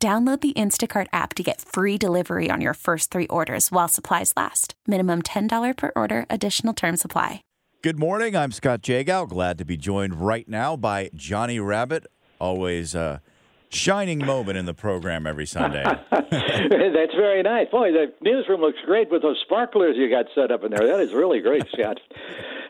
Download the Instacart app to get free delivery on your first three orders while supplies last. Minimum $10 per order, additional term supply. Good morning. I'm Scott Jagow. Glad to be joined right now by Johnny Rabbit. Always a shining moment in the program every Sunday. That's very nice. Boy, the newsroom looks great with those sparklers you got set up in there. That is really great, Scott.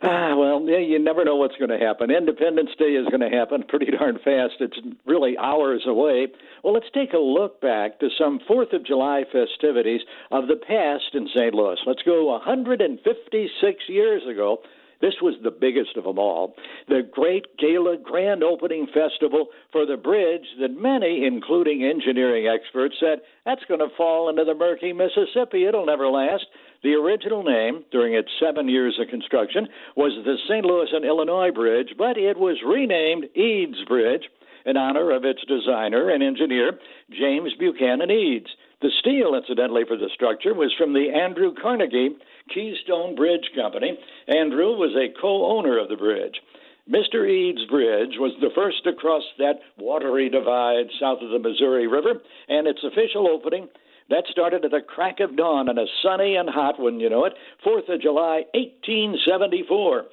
Ah, well, yeah, you never know what's going to happen. Independence Day is going to happen pretty darn fast. It's really hours away. Well, let's take a look back to some Fourth of July festivities of the past in St. Louis. Let's go 156 years ago. This was the biggest of them all. The Great Gala Grand Opening Festival for the bridge that many, including engineering experts, said that's going to fall into the murky Mississippi. It'll never last. The original name, during its seven years of construction, was the St. Louis and Illinois Bridge, but it was renamed Eads Bridge in honor of its designer and engineer, James Buchanan Eads. The steel, incidentally, for the structure was from the Andrew Carnegie Keystone Bridge Company. Andrew was a co owner of the bridge. Mr. Eads Bridge was the first to cross that watery divide south of the Missouri River, and its official opening that started at the crack of dawn on a sunny and hot, wouldn't you know it, 4th of July, 1874.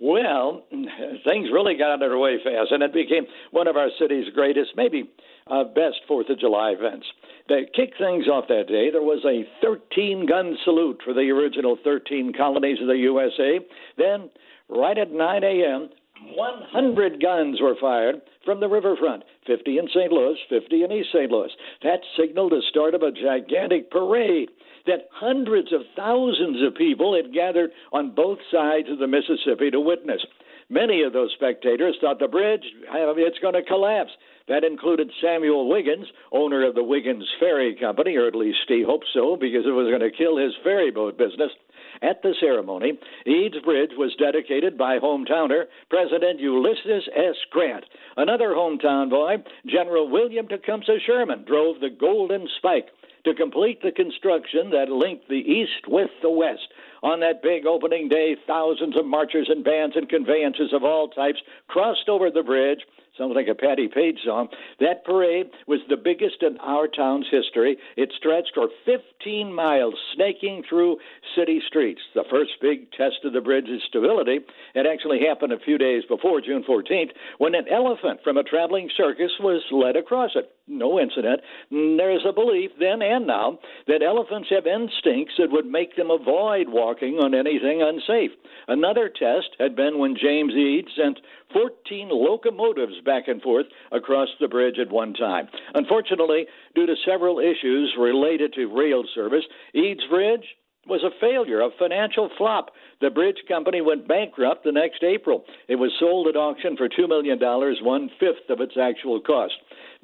Well, things really got underway fast, and it became one of our city's greatest, maybe uh, best Fourth of July events. To kick things off that day, there was a 13 gun salute for the original 13 colonies of the USA. Then, right at 9 a.m., 100 guns were fired from the riverfront 50 in St. Louis, 50 in East St. Louis. That signaled the start of a gigantic parade that hundreds of thousands of people had gathered on both sides of the Mississippi to witness. Many of those spectators thought the bridge, it's going to collapse. That included Samuel Wiggins, owner of the Wiggins Ferry Company, or at least he hoped so, because it was going to kill his ferry boat business. At the ceremony, Eads Bridge was dedicated by hometowner President Ulysses S. Grant. Another hometown boy, General William Tecumseh Sherman, drove the Golden Spike to complete the construction that linked the East with the West. On that big opening day, thousands of marchers and bands and conveyances of all types crossed over the bridge Sounds like a Patti Page song. That parade was the biggest in our town's history. It stretched for 15 miles, snaking through city streets. The first big test of the bridge's stability had actually happened a few days before June 14th when an elephant from a traveling circus was led across it. No incident. There is a belief then and now that elephants have instincts that would make them avoid walking on anything unsafe. Another test had been when James Eads sent 14 locomotives back and forth across the bridge at one time. Unfortunately, due to several issues related to rail service, Eads Bridge was a failure, a financial flop. The bridge company went bankrupt the next April. It was sold at auction for $2 million, one fifth of its actual cost.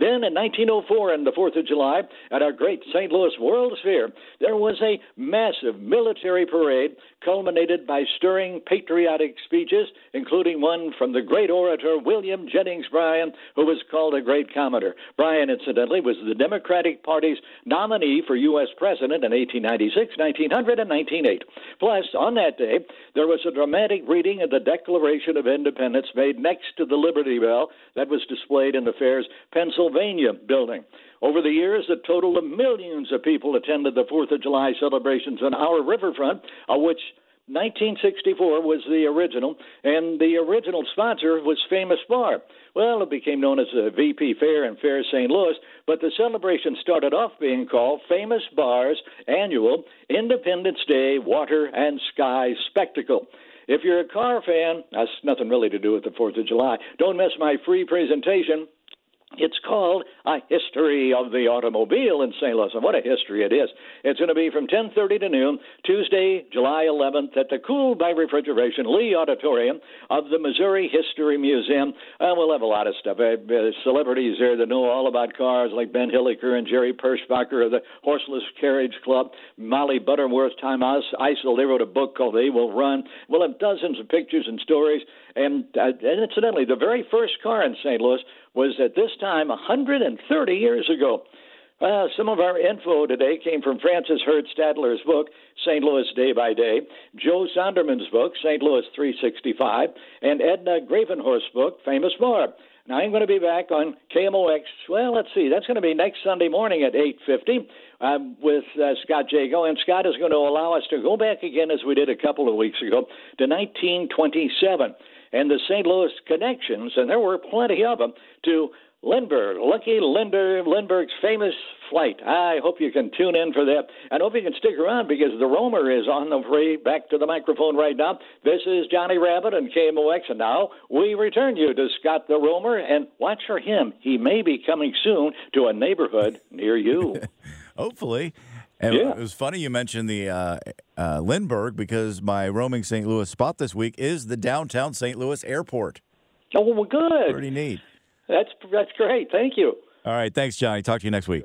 Then in 1904, on the 4th of July, at our great St. Louis World's Fair, there was a massive military parade culminated by stirring patriotic speeches, including one from the great orator William Jennings Bryan, who was called a great Commoner. Bryan, incidentally, was the Democratic Party's nominee for U.S. President in 1896, 1900, and 1908. Plus, on that day, there was a dramatic reading of the Declaration of Independence made next to the Liberty Bell that was displayed in the fair's Pennsylvania building. Over the years, a total of millions of people attended the Fourth of July celebrations on our riverfront, of which 1964 was the original, and the original sponsor was Famous Bar. Well, it became known as the VP Fair and Fair St. Louis, but the celebration started off being called Famous Bar's Annual Independence Day Water and Sky Spectacle. If you're a car fan, that's nothing really to do with the 4th of July. Don't miss my free presentation It's called A History of the Automobile in St. Louis. And what a history it is. It's going to be from 10.30 to noon, Tuesday, July 11th, at the Cool by Refrigeration Lee Auditorium of the Missouri History Museum. And we'll have a lot of stuff. Uh, uh, celebrities there that know all about cars, like Ben Hilliker and Jerry Perschbacher of the Horseless Carriage Club, Molly Butterworth, Tom Eisel. They wrote a book called They Will Run. We'll have dozens of pictures and stories. And, uh, and incidentally, the very first car in St. Louis was at this time 130 years ago. Uh, some of our info today came from Frances Hurd Stadler's book, St. Louis Day by Day, Joe Sonderman's book, St. Louis 365, and Edna Gravenhorst's book, Famous-Barr. Now I'm going to be back on KMOX. Well, let's see. That's going to be next Sunday morning at 8:50 um, with uh, Scott Jagow, and Scott is going to allow us to go back again as we did a couple of weeks ago to 1927 and the St. Louis connections, and there were plenty of them, to Lindbergh, Lucky Lindy, Lindbergh's famous flight. I hope you can tune in for that. I hope you can stick around because the Roamer is on the way back to the microphone right now. This is Johnny Rabbit and KMOX, and now we return you to Scott the Roamer, and watch for him. He may be coming soon to a neighborhood near you. Hopefully. And yeah. it was funny you mentioned the uh, uh, Lindbergh because my roaming St. Louis spot this week is the downtown St. Louis airport. Oh, well, good. Pretty neat. That's that's great. Thank you. All right. Thanks, Johnny. Talk to you next week.